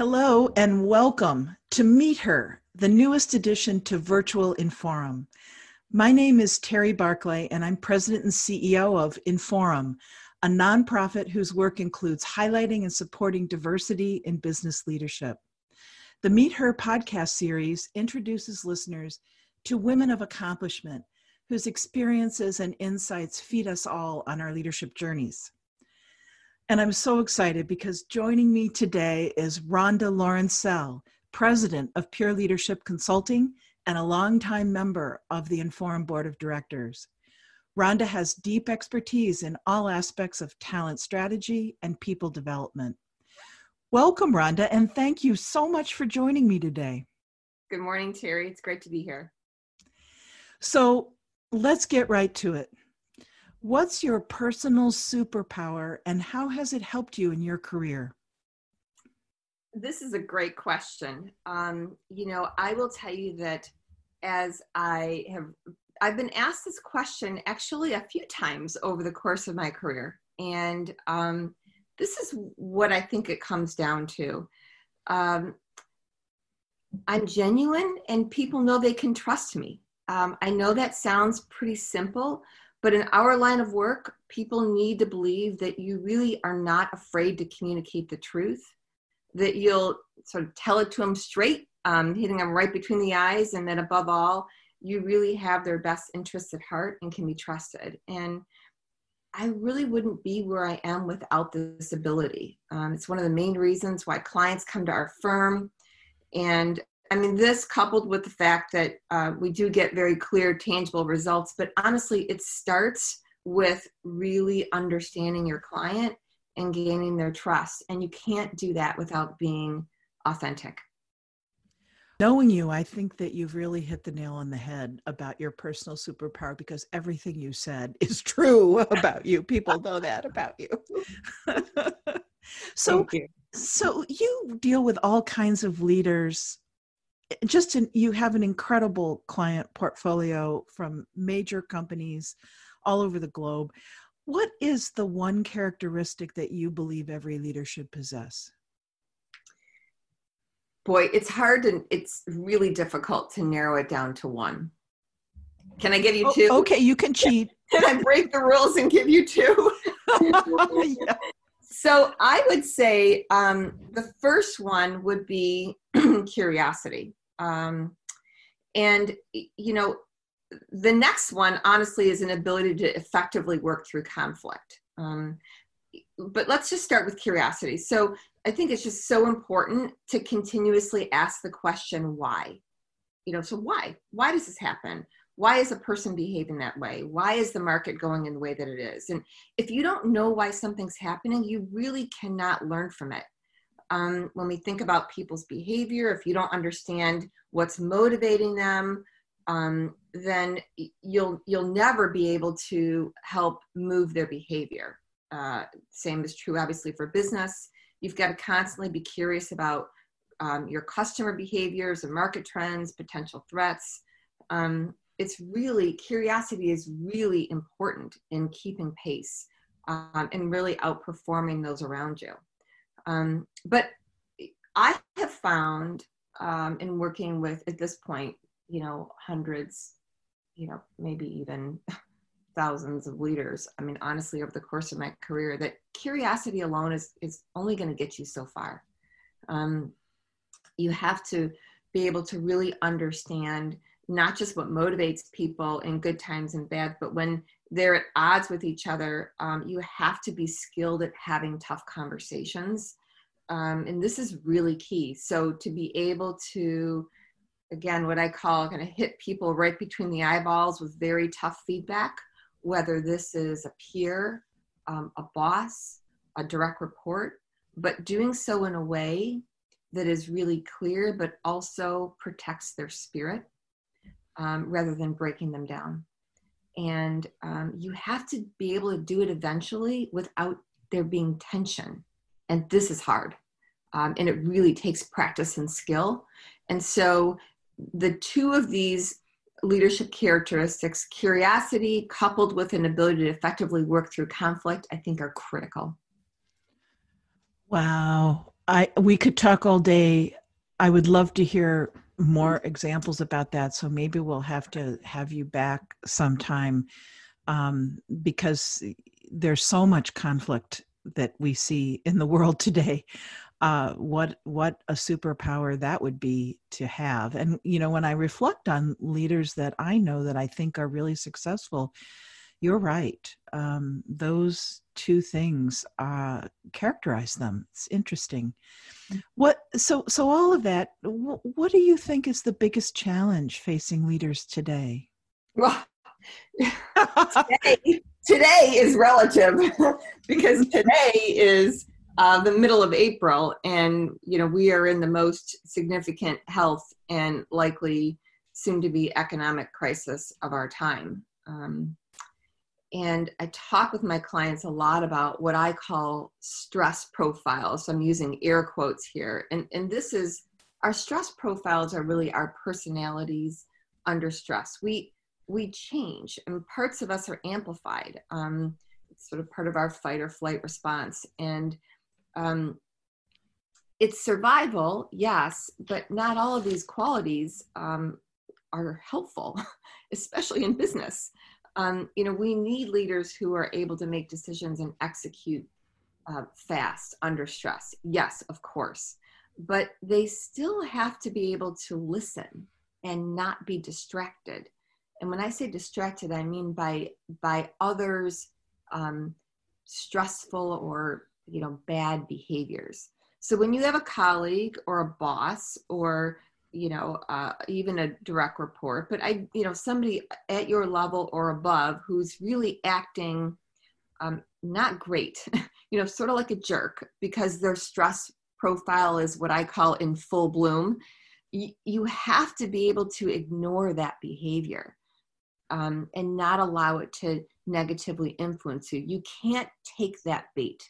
Hello and welcome to Meet Her, the newest addition to Virtual Inforum. My name is Terry Barclay, and I'm president and CEO of Inforum, a nonprofit whose work includes highlighting and supporting diversity in business leadership. The Meet Her podcast series introduces listeners to women of accomplishment whose experiences and insights feed us all on our leadership journeys. And I'm so excited because joining me today is Rhonda Lawrencell, president of Pure Leadership Consulting and a longtime member of the Inforum Board of Directors. Rhonda has deep expertise in all aspects of talent strategy and people development. Welcome, Rhonda, and thank you so much for joining me today. Good morning, Terry. It's great to be here. So let's get right to it. What's your personal superpower and how has it helped you in your career? This is a great question. Um, you know, I will tell you that as I have, I've been asked this question actually a few times over the course of my career. And um, this is what I think it comes down to. Um, I'm genuine and people know they can trust me. Um, I know that sounds pretty simple, but in our line of work, people need to believe that you really are not afraid to communicate the truth, that you'll sort of tell it to them straight, um, hitting them right between the eyes, and that above all, you really have their best interests at heart and can be trusted. And I really wouldn't be where I am without this ability. Um, it's one of the main reasons why clients come to our firm. And I mean, this coupled with the fact that uh, we do get very clear, tangible results, but honestly, it starts with really understanding your client and gaining their trust. And you can't do that without being authentic. Knowing you, I think that you've really hit the nail on the head about your personal superpower because everything you said is true about you. People know that about you. so, you. so you deal with all kinds of leaders just in, you have an incredible client portfolio from major companies all over the globe. What is the one characteristic that you believe every leader should possess? Boy, it's hard and it's really difficult to narrow it down to one. Can I give you two? Oh, okay, you can cheat. can I break the rules and give you two? yeah. So I would say um, the first one would be curiosity. Um, and, you know, the next one, honestly, is an ability to effectively work through conflict. Um, but let's just start with curiosity. So I think it's just so important to continuously ask the question, why? You know, so why? Why does this happen? Why is a person behaving that way? Why is the market going in the way that it is? And if you don't know why something's happening, you really cannot learn from it um, when we think about people's behavior, if you don't understand what's motivating them, um, then you'll you'll never be able to help move their behavior. Uh, same is true, obviously, for business. You've got to constantly be curious about um, your customer behaviors and market trends, potential threats. Um, it's really curiosity is really important in keeping pace um, and really outperforming those around you. Um, but I have found um, in working with, at this point, you know, hundreds, you know, maybe even thousands of leaders. I mean, honestly, over the course of my career, that curiosity alone is, is only going to get you so far. Um, you have to be able to really understand not just what motivates people in good times and bad, but when they're at odds with each other, um, you have to be skilled at having tough conversations. Um, and this is really key. So to be able to, again, what I call kind of hit people right between the eyeballs with very tough feedback, whether this is a peer, um, a boss, a direct report, but doing so in a way that is really clear, but also protects their spirit um, rather than breaking them down and um, you have to be able to do it eventually without there being tension and this is hard um, and it really takes practice and skill and so the two of these leadership characteristics curiosity coupled with an ability to effectively work through conflict i think are critical wow I we could talk all day. I would love to hear more examples about that. So maybe we'll have to have you back sometime um, because there's so much conflict that we see in the world today. Uh, what what a superpower that would be to have. And you know, when I reflect on leaders that I know that I think are really successful, you're right. Um, those two things uh, characterize them. It's interesting. Mm. What so so all of that. what do you think is the biggest challenge facing leaders today? Well, today, today is relative because today is uh, the middle of April, and you know we are in the most significant health and likely soon to be economic crisis of our time. Um, and I talk with my clients a lot about what I call stress profiles. So I'm using air quotes here. And, and this is our stress profiles are really our personalities under stress. We we change and parts of us are amplified. Um, it's sort of part of our fight or flight response. And um, it's survival, yes, but not all of these qualities um, are helpful, especially in business um, you know, we need leaders who are able to make decisions and execute uh, fast under stress. Yes, of course. But they still have to be able to listen and not be distracted. And when I say distracted, I mean by by others' um, stressful or you know bad behaviors. So when you have a colleague or a boss or you know uh, even a direct report but i you know somebody at your level or above who's really acting um, not great you know sort of like a jerk because their stress profile is what i call in full bloom you, you have to be able to ignore that behavior um, and not allow it to negatively influence you you can't take that bait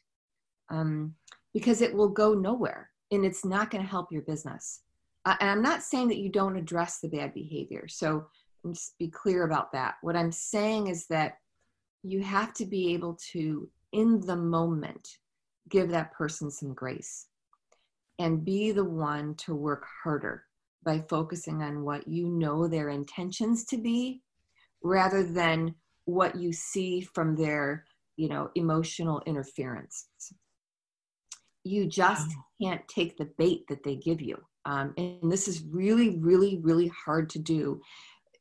um, because it will go nowhere and it's not going to help your business uh, and I'm not saying that you don't address the bad behavior. So just be clear about that. What I'm saying is that you have to be able to, in the moment, give that person some grace and be the one to work harder by focusing on what you know their intentions to be rather than what you see from their you know emotional interference you just wow. can't take the bait that they give you um, and this is really, really, really hard to do,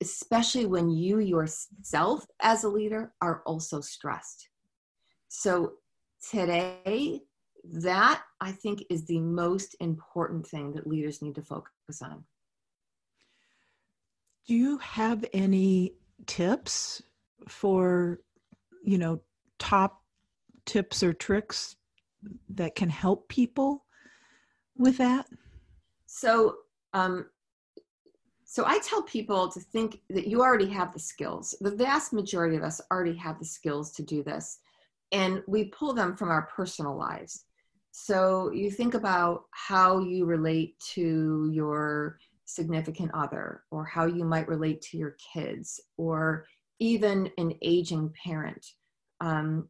especially when you yourself as a leader are also stressed. So today, that I think is the most important thing that leaders need to focus on. Do you have any tips for, you know, top tips or tricks that can help people with that? So, um, so I tell people to think that you already have the skills. The vast majority of us already have the skills to do this, and we pull them from our personal lives. So you think about how you relate to your significant other, or how you might relate to your kids, or even an aging parent. Um,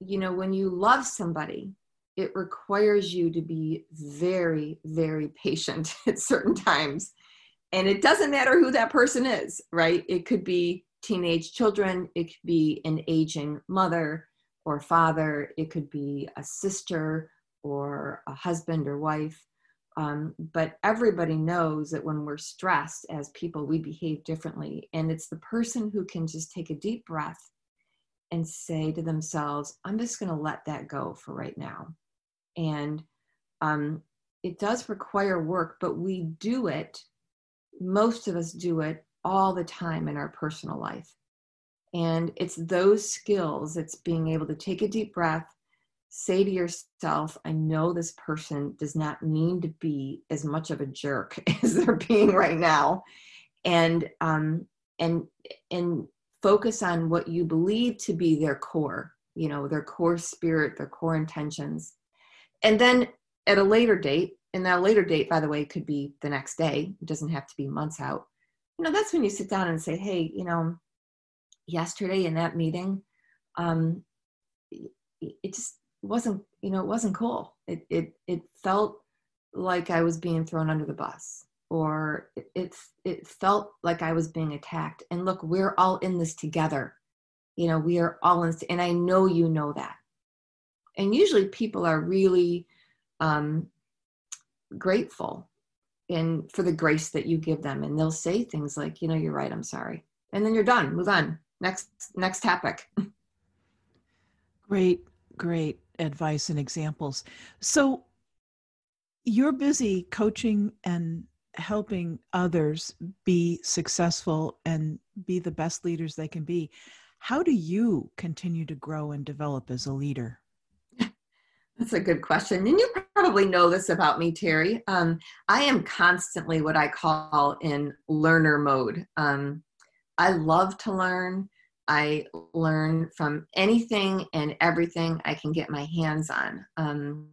you know, when you love somebody, it requires you to be very, very patient at certain times. And it doesn't matter who that person is, right? It could be teenage children, it could be an aging mother or father, it could be a sister or a husband or wife. Um, but everybody knows that when we're stressed as people, we behave differently. And it's the person who can just take a deep breath and say to themselves, I'm just going to let that go for right now and um, it does require work but we do it most of us do it all the time in our personal life and it's those skills it's being able to take a deep breath say to yourself i know this person does not mean to be as much of a jerk as they're being right now. And um and and focus on what you believe to be their core you know their core spirit their core intentions. And then at a later date, and that later date, by the way, could be the next day, it doesn't have to be months out. You know, that's when you sit down and say, hey, you know, yesterday in that meeting, um, it just wasn't you know it wasn't cool. It it it felt like i was being thrown under the bus or it, it it felt like i was being attacked. And look we're all in this together. You know we are all in this and i know you know that. And usually people are really um grateful and for the grace that you give them. And they'll say things like you know you're right i'm sorry. And then you're done move on. Next next topic. Great great advice and examples so you're busy coaching and helping others be successful and be the best leaders they can be how do you continue to grow and develop as a leader that's a good question. And you probably know this about me, Terry. Um, I am constantly what I call in learner mode. Um, I love to learn. I learn from anything and everything I can get my hands on. Um,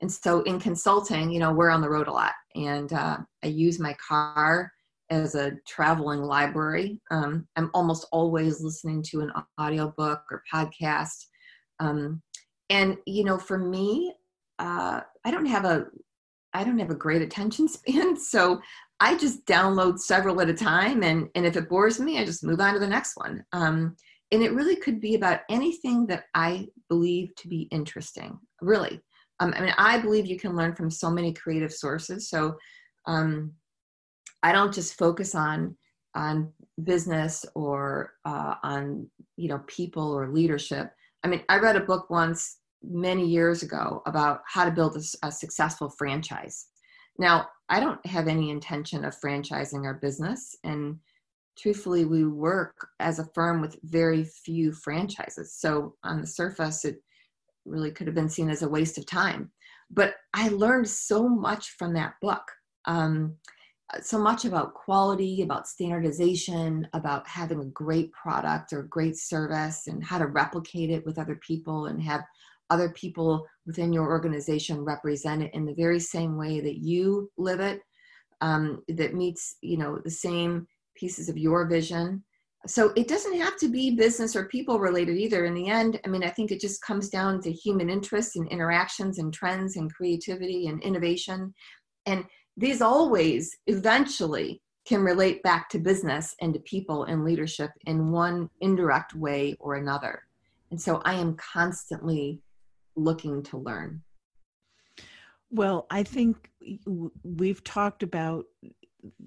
and so in consulting, you know, we're on the road a lot and uh, I use my car as a traveling library. Um, I'm almost always listening to an audiobook or podcast. Um, and you know for me uh, i don't have a i don't have a great attention span so i just download several at a time and and if it bores me i just move on to the next one. Um, and it really could be about anything that i believe to be interesting really. Um, i mean i believe you can learn from so many creative sources so um, i don't just focus on on business or uh, on you know people or leadership. I mean, I read a book once many years ago about how to build a, a, successful franchise. Now, I don't have any intention of franchising our business, and truthfully, we work as a firm with very few franchises. So, on the surface, it really could have been seen as a waste of time. But I learned so much from that book. Um, so much about quality, about standardization, about having a great product or great service and how to replicate it with other people and have other people within your organization represent it in the very same way that you live it, um, that meets, you know, the same pieces of your vision. So it doesn't have to be business or people related either. In the end, I mean, I think it just comes down to human interests and interactions and trends and creativity and innovation. And these always eventually can relate back to business and to people and leadership in one indirect way or another. And so I am constantly looking to learn. Well, I think we've talked about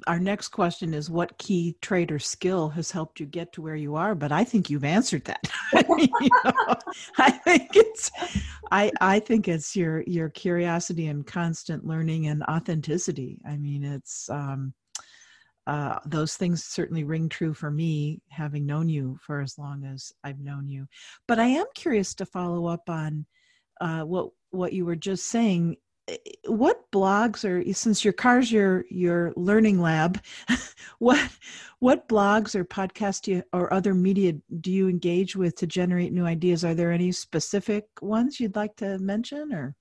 our next question is what key trait or skill has helped you get to where you are but i think you've answered that. I, you know, I think it's i i think it's your your curiosity and constant learning and authenticity. I mean it's um uh, those things certainly ring true for me having known you for as long as i've known you. But i am curious to follow up on uh, what what you were just saying what blogs or since your car's your your learning lab what what blogs or podcasts you, or other media do you engage with to generate new ideas? Are there any specific ones you'd like to mention or?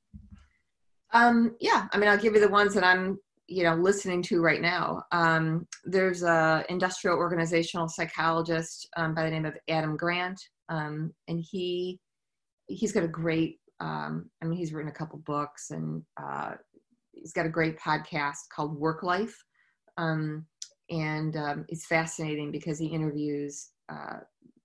Um yeah i mean i'll give you the ones that i'm you know listening to right now. Um there's a industrial organizational psychologist um, by the name of adam grant. Um and he he's got a great um, I mean, he's written a couple books and uh, he's got a great podcast called Work Life. Um, and um, it's fascinating because he interviews uh,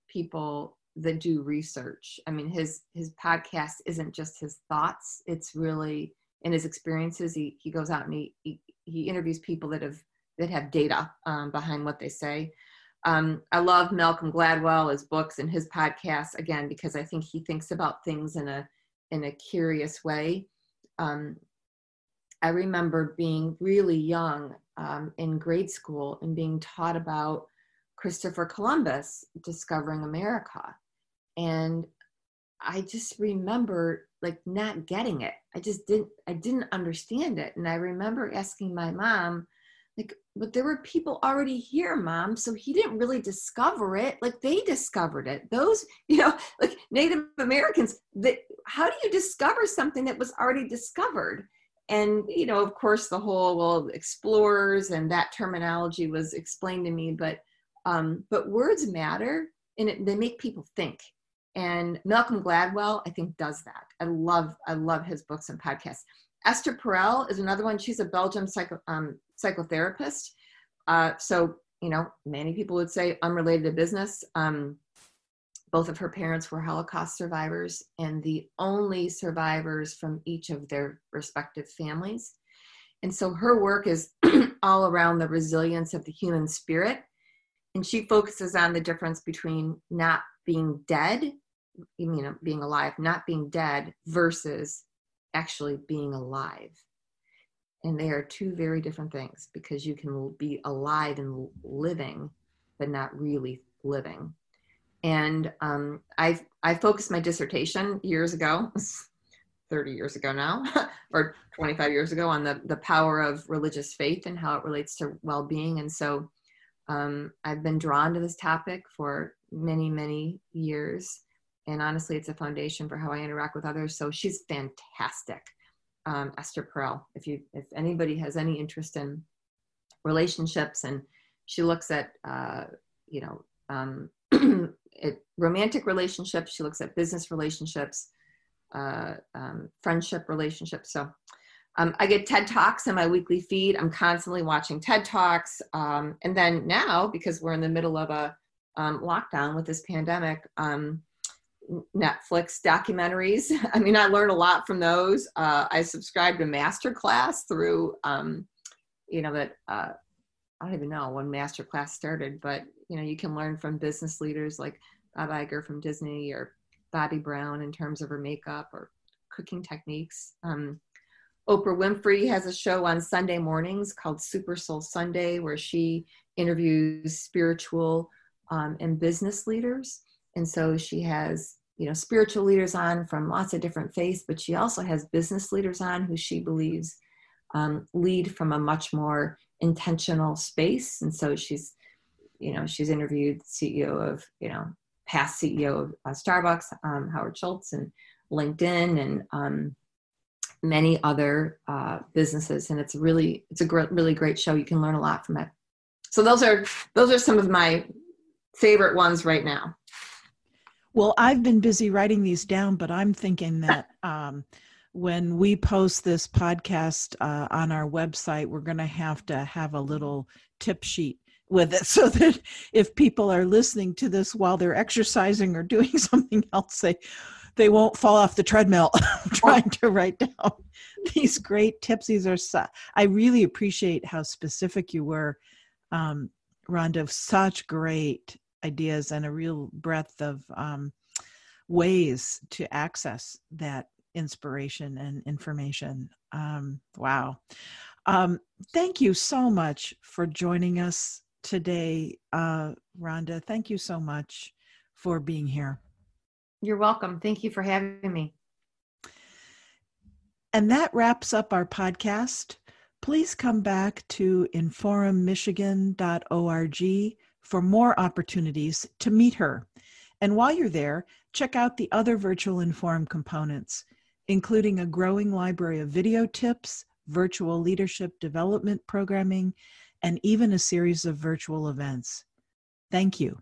people that do research. I mean, his his podcast isn't just his thoughts; it's really in his experiences. He he goes out and he he, he interviews people that have that have data um, behind what they say. Um, I love Malcolm Gladwell, his books and his podcasts again because I think he thinks about things in a in a curious way. Um, I remember being really young um, in grade school and being taught about Christopher Columbus discovering America. And I just remember like not getting it. I just didn't I didn't understand it. And I remember asking my mom, but there were people already here mom so he didn't really discover it like they discovered it those you know like native americans that how do you discover something that was already discovered and you know of course the whole well explorers and that terminology was explained to me but um but words matter and it, they make people think And Malcolm Gladwell, I think, does that. I love, I love his books and podcasts. Esther Perel is another one. She's a Belgian psycho, um, psychotherapist. Uh, so, you know, many people would say unrelated to business. Um, both of her parents were Holocaust survivors and the only survivors from each of their respective families. And so her work is all around the resilience of the human spirit. And she focuses on the difference between not being dead, you know, being alive, not being dead versus actually being alive. And they are two very different things because you can be alive and living, but not really living. And um, I I focused my dissertation years ago, 30 years ago now, or 25 years ago, on the the power of religious faith and how it relates to well being. And so um, I've been drawn to this topic for many many years and honestly it's a foundation for how i interact with others so she's fantastic um, esther perel if you if anybody has any interest in relationships and she looks at uh, you know um, it, romantic relationships she looks at business relationships uh, um, friendship relationships so um, I get TED Talks in my weekly feed. I'm constantly watching TED Talks. Um, and then now, because we're in the middle of a um, lockdown with this pandemic, um, Netflix documentaries. I mean, I learned a lot from those. Uh, I subscribed to Masterclass through, um, you know, that uh, I don't even know when Masterclass started, but you know, you can learn from business leaders like Bob Iger from Disney or Bobbi Brown in terms of her makeup or cooking techniques. Um, Oprah Winfrey has a show on Sunday mornings called Super Soul Sunday, where she interviews spiritual um, and business leaders and so she has you know spiritual leaders on from lots of different faiths but she also has business leaders on who she believes um, lead from a much more intentional space. And so she's you know she's interviewed ceo of you know past ceo of uh, starbucks um, howard schultz and linkedin and um, many other uh, businesses. And it's really it's a gr- really great show. You can learn a lot from it. So those are those are some of my favorite ones right now well, I've been busy writing these down, but I'm thinking that um, when we post this podcast uh, on our website, we're going to have to have a little tip sheet with it so that if people are listening to this while they're exercising or doing something else, they they won't fall off the treadmill trying to write down these great tips. These are su- I really appreciate how specific you were, um, Rhonda. Such great ideas and a real breadth of um, ways to access that inspiration and information. Um, wow. Um, thank you so much for joining us today, uh, Rhonda. Thank you so much for being here. You're welcome. Thank you for having me. And that wraps up our podcast. Please come back to inforummichigan.org for more opportunities to meet her. And while you're there, check out the other Virtual Inforum components, including a growing library of video tips, virtual leadership development programming, and even a series of virtual events. Thank you.